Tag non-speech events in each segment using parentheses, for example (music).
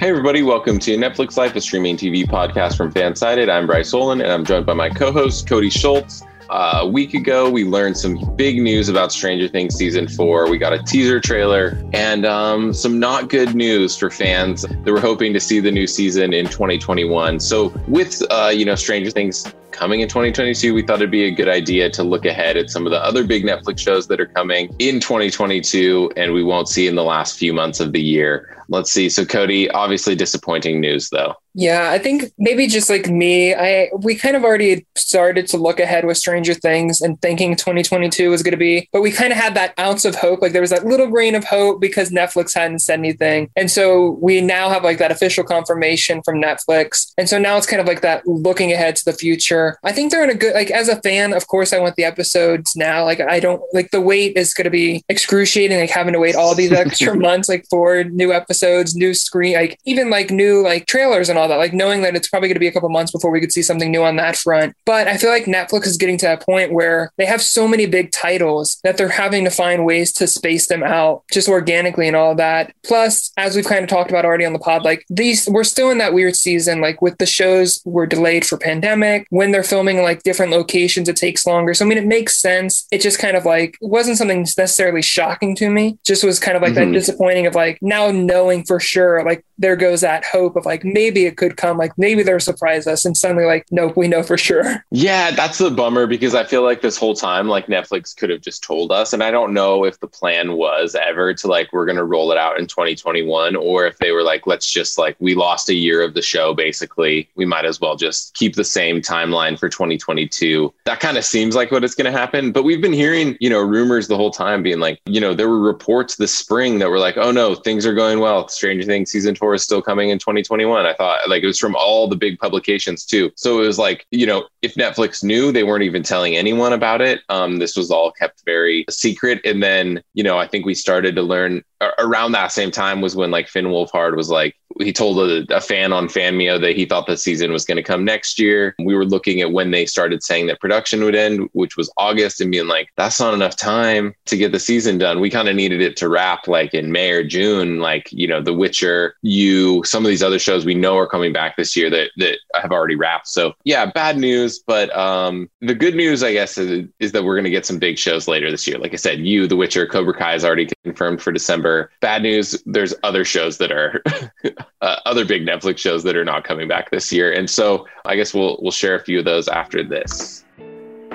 Hey, everybody, welcome to Netflix Life, a streaming TV podcast from Fansided. I'm Bryce Olin, and I'm joined by my co host, Cody Schultz. Uh, a week ago, we learned some big news about Stranger Things season four. We got a teaser trailer and um, some not good news for fans that were hoping to see the new season in 2021. So, with uh, you know Stranger Things coming in 2022, we thought it'd be a good idea to look ahead at some of the other big Netflix shows that are coming in 2022 and we won't see in the last few months of the year. Let's see. So, Cody, obviously disappointing news though. Yeah, I think maybe just like me, I we kind of already started to look ahead with Stranger Things and thinking 2022 was going to be, but we kind of had that ounce of hope. Like there was that little grain of hope because Netflix hadn't said anything, and so we now have like that official confirmation from Netflix, and so now it's kind of like that looking ahead to the future. I think they're in a good like as a fan, of course, I want the episodes now. Like I don't like the wait is going to be excruciating, like having to wait all these extra (laughs) months like for new episodes, new screen, like even like new like trailers and all that, like knowing that it's probably going to be a couple months before we could see something new on that front. But I feel like Netflix is getting to that point where they have so many big titles that they're having to find ways to space them out just organically and all that. Plus, as we've kind of talked about already on the pod, like these, we're still in that weird season, like with the shows were delayed for pandemic. When they're filming like different locations, it takes longer. So, I mean, it makes sense. It just kind of like wasn't something necessarily shocking to me, just was kind of like mm-hmm. that disappointing of like now knowing for sure, like there goes that hope of like maybe it could come, like maybe they'll surprise us. And suddenly, like, nope, we know for sure. (laughs) Yeah, that's the bummer because I feel like this whole time, like Netflix could have just told us. And I don't know if the plan was ever to like, we're to roll it out in 2021 or if they were like, let's just like, we lost a year of the show basically. We might as well just keep the same timeline for 2022. That kind of seems like what going to happen. But we've been hearing, you know, rumors the whole time being like, you know, there were reports this spring that were like, oh no, things are going well. Stranger Things season four is still coming in 2021. I thought like it was from all the big publications too. So it was like, you know, if Netflix knew, they weren't even telling anyone about it. Um, this was all kept very secret. And then, you know, I think we started to learn around that same time was when like Finn Wolfhard was like, he told a, a fan on Fanmio that he thought the season was going to come next year. We were looking at when they started saying that production would end, which was August, and being like, that's not enough time to get the season done. We kind of needed it to wrap like in May or June. Like, you know, The Witcher, you, some of these other shows we know are coming back this year that, that have already wrapped. So, yeah, bad news. But um, the good news, I guess, is, is that we're going to get some big shows later this year. Like I said, you, The Witcher, Cobra Kai is already confirmed for December. Bad news, there's other shows that are. (laughs) uh, other big Netflix shows that are not coming back this year. And so I guess we'll we'll share a few of those after this.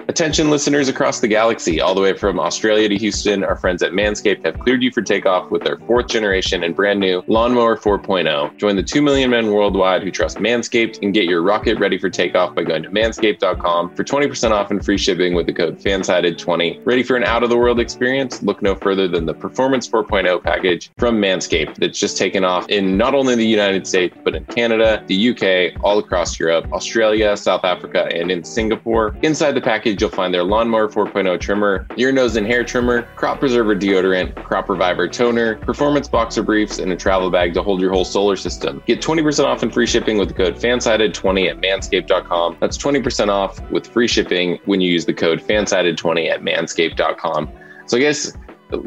Attention listeners across the galaxy, all the way from Australia to Houston, our friends at Manscaped have cleared you for takeoff with their fourth generation and brand new Lawnmower 4.0. Join the 2 million men worldwide who trust Manscaped and get your rocket ready for takeoff by going to manscaped.com for 20% off and free shipping with the code FANSIDED20. Ready for an out of the world experience? Look no further than the Performance 4.0 package from Manscaped that's just taken off in not only the United States, but in Canada, the UK, all across Europe, Australia, South Africa, and in Singapore. Inside the package, you'll find their Lawnmower 4.0 trimmer, ear, nose, and hair trimmer, crop preserver deodorant, crop reviver toner, performance boxer briefs, and a travel bag to hold your whole solar system. Get 20% off and free shipping with the code FANSIDED20 at manscaped.com. That's 20% off with free shipping when you use the code FANSIDED20 at manscaped.com. So I guess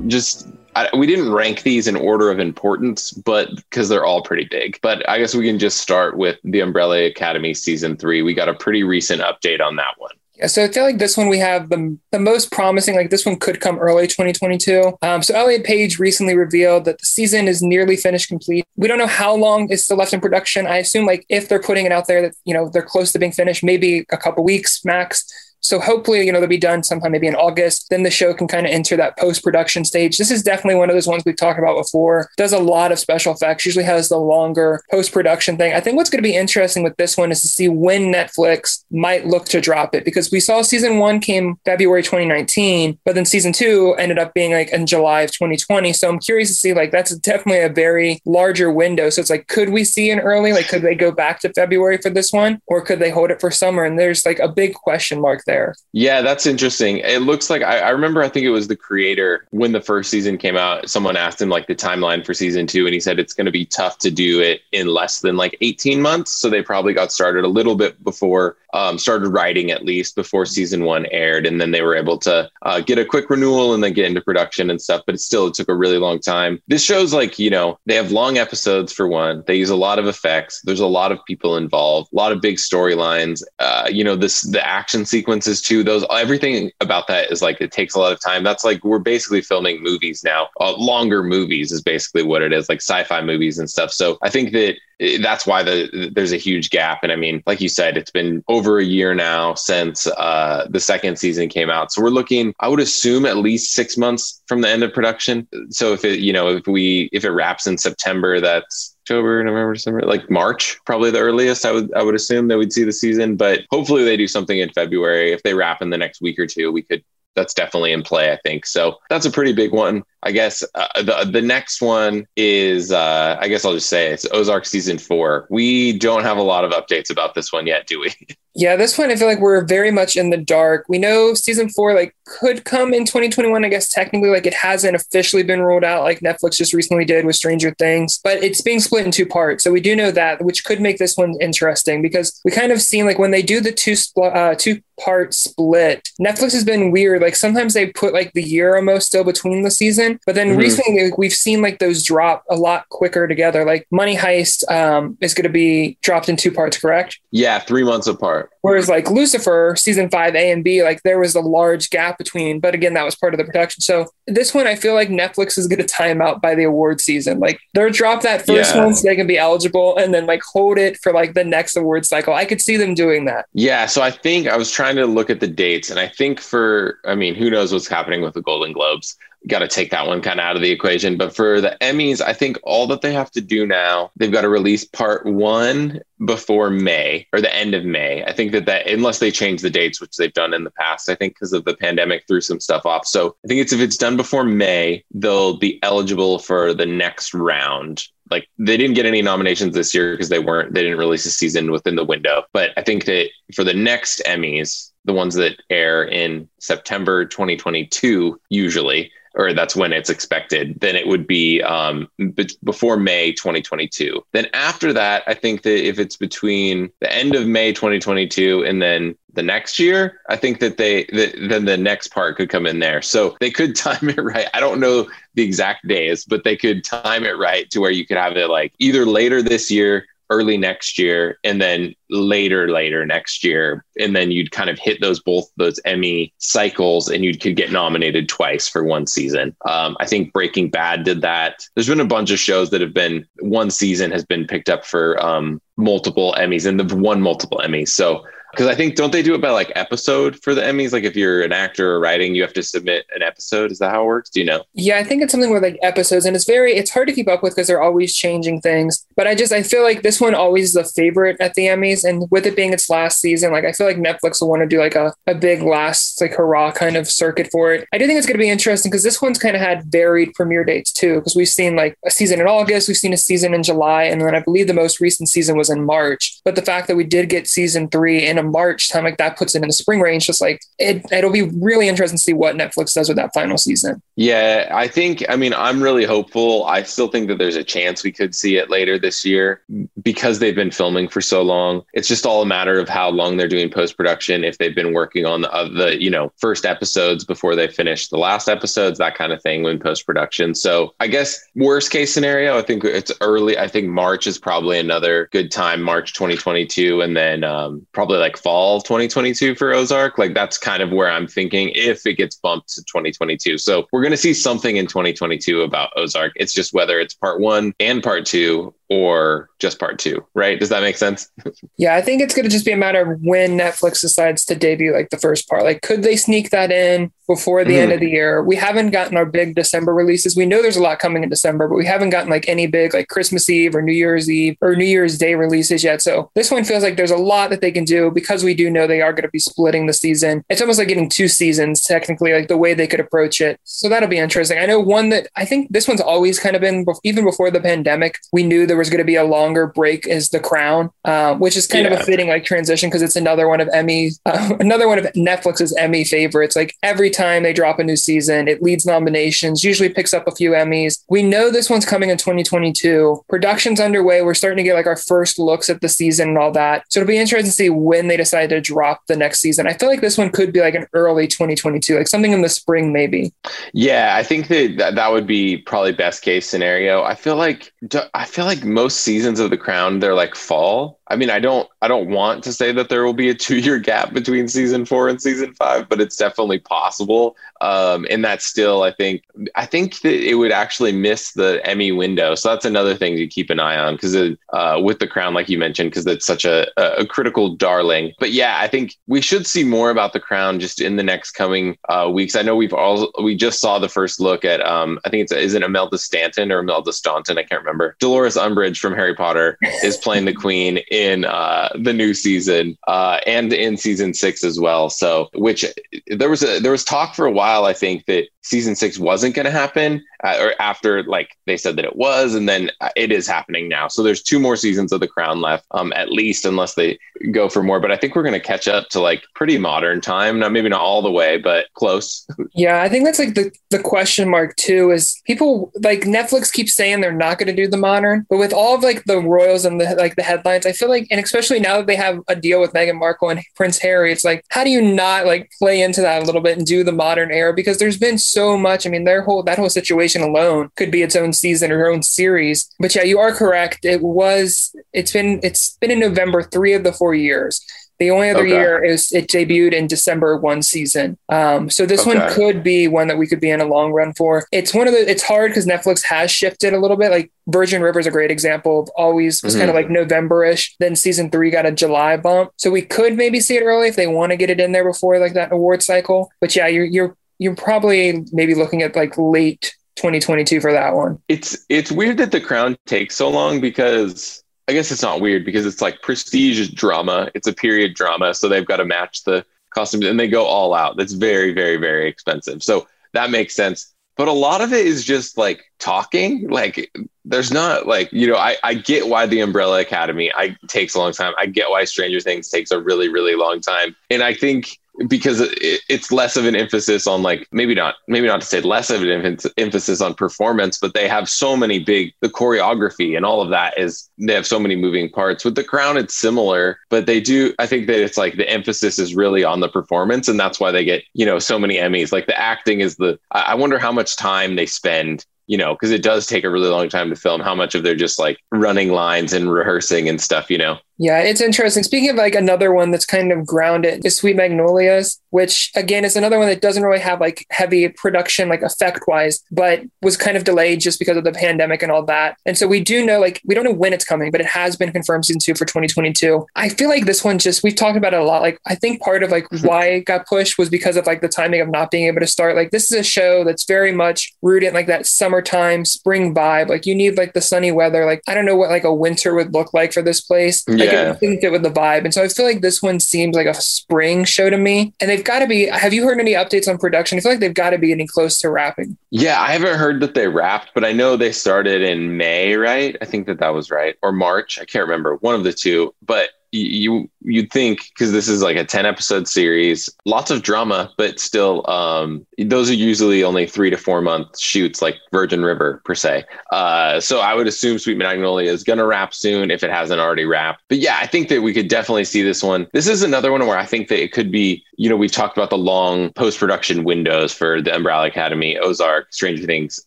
just I, we didn't rank these in order of importance, but because they're all pretty big. But I guess we can just start with the Umbrella Academy season three. We got a pretty recent update on that one. Yeah, so I feel like this one we have the, the most promising. Like this one could come early 2022. Um, so Elliot Page recently revealed that the season is nearly finished, complete. We don't know how long is still left in production. I assume like if they're putting it out there that you know they're close to being finished, maybe a couple weeks max. So hopefully, you know, they'll be done sometime maybe in August. Then the show can kind of enter that post production stage. This is definitely one of those ones we've talked about before. Does a lot of special effects, usually has the longer post production thing. I think what's going to be interesting with this one is to see when Netflix might look to drop it because we saw season one came February 2019, but then season two ended up being like in July of 2020. So I'm curious to see like that's definitely a very larger window. So it's like, could we see an early? Like, could they go back to February for this one, or could they hold it for summer? And there's like a big question mark there. Yeah, that's interesting. It looks like I, I remember. I think it was the creator when the first season came out. Someone asked him like the timeline for season two, and he said it's going to be tough to do it in less than like 18 months. So they probably got started a little bit before um, started writing at least before season one aired, and then they were able to uh, get a quick renewal and then get into production and stuff. But it still it took a really long time. This show's like you know they have long episodes for one. They use a lot of effects. There's a lot of people involved, a lot of big storylines. Uh, you know this the action sequences too. Those everything about that is like it takes a lot of time. That's like we're basically filming movies now. Uh, longer movies is basically what it is, like sci-fi movies and stuff. So I think that that's why the, there's a huge gap. And I mean, like you said, it's been over a year now since uh, the second season came out. So we're looking, I would assume, at least six months from the end of production. So if it, you know, if we if it wraps in September, that's October, November, December, like March, probably the earliest. I would I would assume that we'd see the season, but hopefully they do something in February. If they wrap in the next week or two, we could that's definitely in play, I think. So that's a pretty big one. I guess uh, the the next one is uh, I guess I'll just say it's Ozark season four. We don't have a lot of updates about this one yet, do we? (laughs) Yeah, at this one I feel like we're very much in the dark. We know season four like could come in 2021. I guess technically like it hasn't officially been rolled out like Netflix just recently did with Stranger Things, but it's being split in two parts. So we do know that, which could make this one interesting because we kind of seen like when they do the two spl- uh, two part split, Netflix has been weird. Like sometimes they put like the year almost still between the season, but then mm-hmm. recently like, we've seen like those drop a lot quicker together. Like Money Heist um, is going to be dropped in two parts, correct? Yeah, three months apart. Whereas like Lucifer season five A and B, like there was a large gap between, but again, that was part of the production. So this one, I feel like Netflix is going to time out by the award season. Like they're drop that first yeah. one so they can be eligible and then like hold it for like the next award cycle. I could see them doing that. Yeah. So I think I was trying to look at the dates and I think for, I mean, who knows what's happening with the Golden Globes got to take that one kind of out of the equation. But for the Emmys, I think all that they have to do now, they've got to release part one before May or the end of May. I think that that unless they change the dates, which they've done in the past, I think because of the pandemic threw some stuff off. So I think it's if it's done before May, they'll be eligible for the next round. Like they didn't get any nominations this year because they weren't they didn't release a season within the window. But I think that for the next Emmys, the ones that air in September 2022 usually or that's when it's expected, then it would be um, be- before May 2022. Then after that, I think that if it's between the end of May 2022 and then the next year, I think that they that, then the next part could come in there. So they could (laughs) time it right. I don't know the exact days, but they could time it right to where you could have it like either later this year early next year and then later later next year. And then you'd kind of hit those both those emmy cycles and you could get nominated twice for one season. Um, i think breaking bad did that. There's been a bunch of shows that have been one season has been picked up for um, multiple emmys and they've won multiple emmys. So because I think don't they do it by like episode for the Emmys? Like if you're an actor or writing, you have to submit an episode. Is that how it works? Do you know? Yeah, I think it's something with like episodes, and it's very it's hard to keep up with because they're always changing things. But I just I feel like this one always is a favorite at the Emmys, and with it being its last season, like I feel like Netflix will want to do like a, a big last like hurrah kind of circuit for it. I do think it's going to be interesting because this one's kind of had varied premiere dates too. Because we've seen like a season in August, we've seen a season in July, and then I believe the most recent season was in March. But the fact that we did get season three in a March time, like that puts it in the spring range. Just like it, it'll be really interesting to see what Netflix does with that final season. Yeah, I think. I mean, I'm really hopeful. I still think that there's a chance we could see it later this year because they've been filming for so long. It's just all a matter of how long they're doing post production. If they've been working on the, uh, the you know first episodes before they finish the last episodes, that kind of thing when post production. So I guess worst case scenario, I think it's early. I think March is probably another good time, March 2022, and then um, probably like fall 2022 for Ozark. Like that's kind of where I'm thinking if it gets bumped to 2022. So we're going to see something in 2022 about Ozark. It's just whether it's part one and part two or just part two, right? Does that make sense? (laughs) yeah, I think it's going to just be a matter of when Netflix decides to debut like the first part. Like, could they sneak that in before the mm. end of the year? We haven't gotten our big December releases. We know there's a lot coming in December, but we haven't gotten like any big like Christmas Eve or New Year's Eve or New Year's Day releases yet. So this one feels like there's a lot that they can do because we do know they are going to be splitting the season. It's almost like getting two seasons technically, like the way they could approach it. So that'll be interesting. I know one that I think this one's always kind of been even before the pandemic. We knew there was going to be a longer break as The Crown, uh, which is kind yeah. of a fitting like transition because it's another one of Emmy, uh, (laughs) another one of Netflix's Emmy favorites. Like every time they drop a new season, it leads nominations, usually picks up a few Emmys. We know this one's coming in 2022. Production's underway. We're starting to get like our first looks at the season and all that. So it'll be interesting to see when they decide to drop the next season. I feel like this one could be like an early 2022, like something in the spring maybe. Yeah, I think that that would be probably best case scenario. I feel like I feel like most seasons of The Crown they're like fall. I mean, I don't I don't want to say that there will be a two year gap between season four and season five, but it's definitely possible. Um, and that's still, I think, I think that it would actually miss the Emmy window. So that's another thing to keep an eye on because uh, with the Crown, like you mentioned, because it's such a, a critical darling. But yeah, I think we should see more about the Crown just in the next coming uh, weeks. I know we've all we just saw the first look at um, I think it's is it Imelda Stanton or Imelda Staunton? I can't remember. Dolores Umbridge from Harry Potter is playing the Queen in uh, the new season uh, and in season six as well. So which there was a there was talk for a while I think that season six wasn't going to happen, uh, or after like they said that it was, and then uh, it is happening now. So there's two more seasons of The Crown left, um, at least, unless they go for more. But I think we're going to catch up to like pretty modern time. Not maybe not all the way, but close. (laughs) yeah, I think that's like the the question mark too. Is people like Netflix keeps saying they're not going to do the modern, but with all of like the royals and the like the headlines, I feel like, and especially now that they have a deal with Meghan Markle and Prince Harry, it's like how do you not like play into that a little bit and do the modern era? Because there's been so much. I mean, their whole that whole situation alone could be its own season or own series. But yeah, you are correct. It was. It's been. It's been in November three of the four years. The only other okay. year is it debuted in December one season. Um, so this okay. one could be one that we could be in a long run for. It's one of the. It's hard because Netflix has shifted a little bit. Like Virgin River is a great example of always was mm-hmm. kind of like November-ish. Then season three got a July bump, so we could maybe see it early if they want to get it in there before like that award cycle. But yeah, you're you're you're probably maybe looking at like late 2022 for that one. It's it's weird that the crown takes so long because I guess it's not weird because it's like prestige drama. It's a period drama, so they've got to match the costumes and they go all out. That's very very very expensive. So that makes sense. But a lot of it is just like talking. Like there's not like, you know, I, I get why the Umbrella Academy I takes a long time. I get why Stranger Things takes a really, really long time. And I think because it's less of an emphasis on like maybe not maybe not to say less of an emphasis on performance but they have so many big the choreography and all of that is they have so many moving parts with the crown it's similar but they do i think that it's like the emphasis is really on the performance and that's why they get you know so many emmys like the acting is the i wonder how much time they spend you know, because it does take a really long time to film, how much of they're just like running lines and rehearsing and stuff, you know? Yeah, it's interesting. Speaking of like another one that's kind of grounded is Sweet Magnolias, which again is another one that doesn't really have like heavy production, like effect wise, but was kind of delayed just because of the pandemic and all that. And so we do know, like, we don't know when it's coming, but it has been confirmed season two for 2022. I feel like this one just, we've talked about it a lot. Like, I think part of like mm-hmm. why it got pushed was because of like the timing of not being able to start. Like, this is a show that's very much rooted in like that summertime, spring vibe. Like, you need like the sunny weather. Like, I don't know what like a winter would look like for this place. Like, yeah. it didn't fit with the vibe. And so I feel like this one seems like a spring show to me. And they've got to be, have you heard any updates on production? I feel like they've got to be getting close to wrapping. Yeah, I haven't heard that they wrapped, but I know they started in May, right? I think that that was right. Or March. I can't remember. One of the two. But you you'd think because this is like a 10 episode series lots of drama but still um those are usually only three to four month shoots like virgin river per se. Uh so i would assume sweet magnolia is gonna wrap soon if it hasn't already wrapped. But yeah i think that we could definitely see this one. This is another one where i think that it could be you know we've talked about the long post-production windows for the umbrella academy ozark stranger things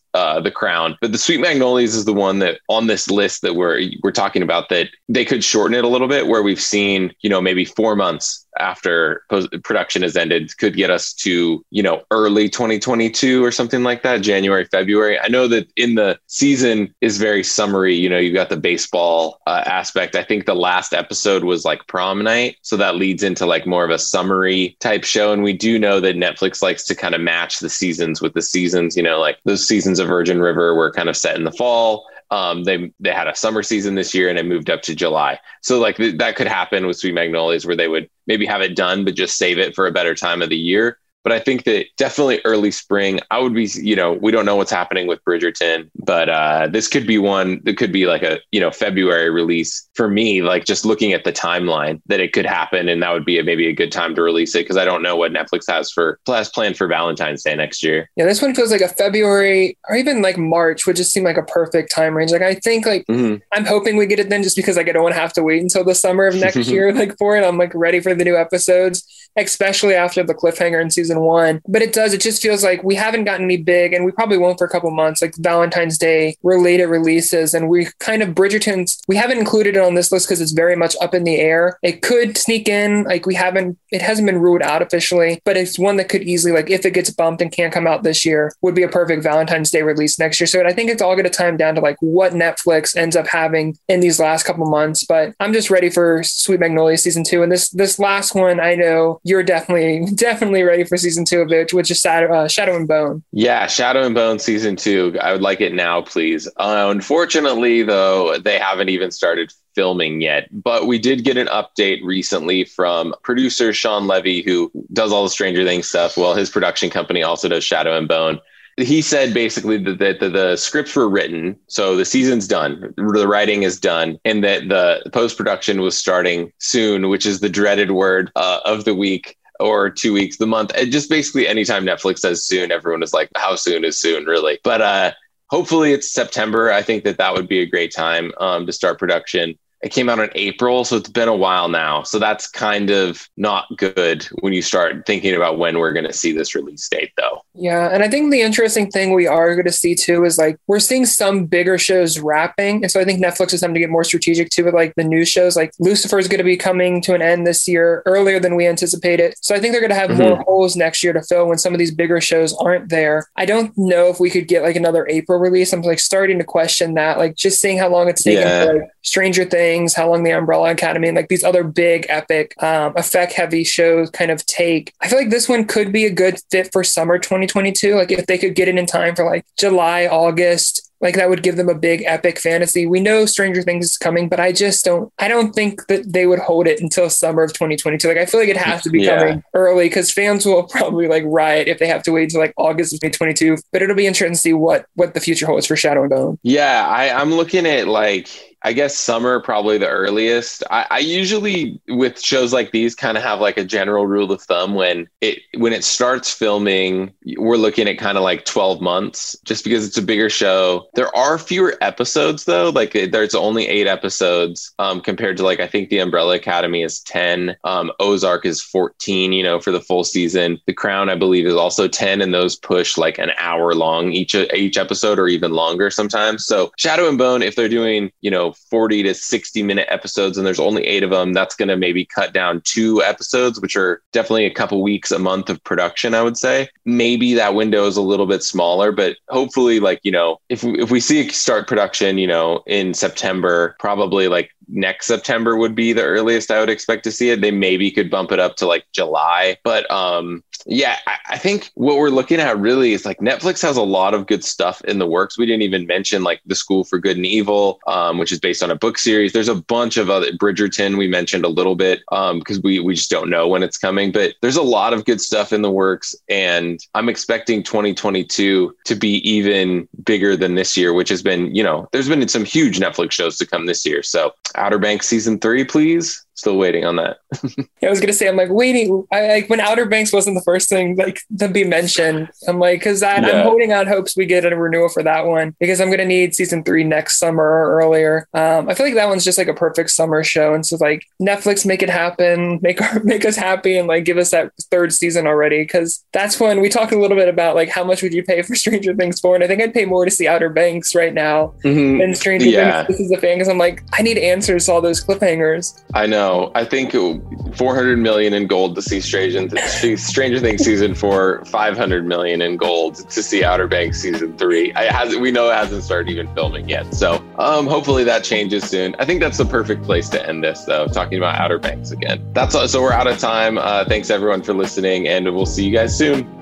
uh, the crown. But the Sweet Magnolias is the one that on this list that we're we're talking about that they could shorten it a little bit, where we've seen you know maybe four months after production has ended could get us to, you know, early 2022 or something like that, January, February. I know that in the season is very summary. You know, you've got the baseball uh, aspect. I think the last episode was like prom night. So that leads into like more of a summary type show. And we do know that Netflix likes to kind of match the seasons with the seasons, you know, like those seasons of Virgin River were kind of set in the fall um, they they had a summer season this year and it moved up to July. So like th- that could happen with Sweet Magnolias where they would maybe have it done but just save it for a better time of the year. But I think that definitely early spring, I would be, you know, we don't know what's happening with Bridgerton, but uh, this could be one that could be like a, you know, February release for me, like just looking at the timeline that it could happen. And that would be a, maybe a good time to release it because I don't know what Netflix has for has planned for Valentine's Day next year. Yeah, this one feels like a February or even like March would just seem like a perfect time range. Like I think like mm-hmm. I'm hoping we get it then just because like I don't want to have to wait until the summer of (laughs) next year like for it. I'm like ready for the new episodes, especially after the cliffhanger in season one. But it does, it just feels like we haven't gotten any big and we probably won't for a couple months, like Valentine's Day related releases. And we kind of Bridgerton's, we haven't included it on this list because it's very much up in the air. It could sneak in, like we haven't, it hasn't been ruled out officially, but it's one that could easily, like if it gets bumped and can't come out this year, would be a perfect Valentine's Day release next year. So I think it's all going to time down to like what Netflix ends up having in these last couple months. But I'm just ready for Sweet Magnolia season two. And this this last one, I know you're definitely definitely ready for season two of it, which is Shadow, uh, Shadow and Bone. Yeah, Shadow and Bone season two. I would like it now, please. Uh, unfortunately, though, they haven't even started filming yet. But we did get an update recently from producer Shawn Levy, who does all the Stranger Things stuff. Well, his production company also does Shadow and Bone. He said basically that the, the, the, scripts were written, so the season's done, the writing is done, and that the post production was starting soon, which is the dreaded word uh, of the week or two weeks, the month. And just basically anytime Netflix says soon, everyone is like, how soon is soon, really? But uh, hopefully it's September. I think that that would be a great time um, to start production. It came out in April, so it's been a while now. So that's kind of not good when you start thinking about when we're going to see this release date, though. Yeah. And I think the interesting thing we are going to see too is like we're seeing some bigger shows wrapping. And so I think Netflix is having to get more strategic too with like the new shows. Like Lucifer is going to be coming to an end this year earlier than we anticipated. So I think they're going to have mm-hmm. more holes next year to fill when some of these bigger shows aren't there. I don't know if we could get like another April release. I'm like starting to question that, like just seeing how long it's taken yeah. for like Stranger Things, how long the Umbrella Academy, and like these other big epic um, effect heavy shows kind of take. I feel like this one could be a good fit for summer 2022. Like if they could get it in time for like July, August, like that would give them a big epic fantasy. We know Stranger Things is coming, but I just don't I don't think that they would hold it until summer of 2022. Like I feel like it has to be yeah. coming early because fans will (laughs) probably like riot if they have to wait until like August of 2022. But it'll be interesting to see what what the future holds for Shadow and Bone. Yeah, I, I'm looking at like I guess summer probably the earliest. I, I usually with shows like these kind of have like a general rule of thumb when it when it starts filming, we're looking at kind of like 12 months just because it's a bigger show. There are fewer episodes though, like there's only eight episodes um, compared to like I think the Umbrella Academy is 10. Um, Ozark is 14, you know, for the full season. The Crown, I believe, is also 10, and those push like an hour long each each episode or even longer sometimes. So Shadow and Bone, if they're doing, you know, 40 to 60 minute episodes and there's only eight of them, that's going to maybe cut down two episodes, which are definitely a couple weeks, a month of production, I would say. Maybe that window is a little bit smaller, but hopefully, like, you know, if, if we see start production, you know, in September, probably like next September would be the earliest I would expect to see it. They maybe could bump it up to like July. But um, yeah, I, I, think what we're looking at really is like Netflix has a lot of good stuff in the works. We didn't even mention like The School for Good and Evil, um, which is based on a book series. There's a bunch of other Bridgerton we mentioned a little bit because um, we we just don't know when it's coming. But there's a lot of good stuff in the works, and I'm expecting 2022 to be even bigger than this year, which has been you know there's been some huge Netflix shows to come this year. So Outer Banks season three, please still waiting on that. (laughs) yeah, I was gonna say I'm like waiting. I like when Outer Banks wasn't the first thing like to be mentioned. I'm like because yeah. I'm holding out hopes we get a renewal for that one because I'm gonna need season three next summer or earlier. Um, I feel like that one's just like a perfect summer show, and so like Netflix make it happen, (laughs) make our, make us happy, and like give us that third season already because that's when we talked a little bit about like how much would you pay for (laughs) Stranger Things for, and I think I'd pay more to see Outer Banks right now mm-hmm. than Stranger yeah. Things. This is a fan because I'm like I need answers to all those cliffhangers. I know know. I think 400 million in gold to see Stranger, Stranger Things season four, 500 million in gold to see Outer Banks season three. I has we know it hasn't started even filming yet, so um, hopefully that changes soon. I think that's the perfect place to end this, though, talking about Outer Banks again. That's so we're out of time. Uh, thanks everyone for listening, and we'll see you guys soon.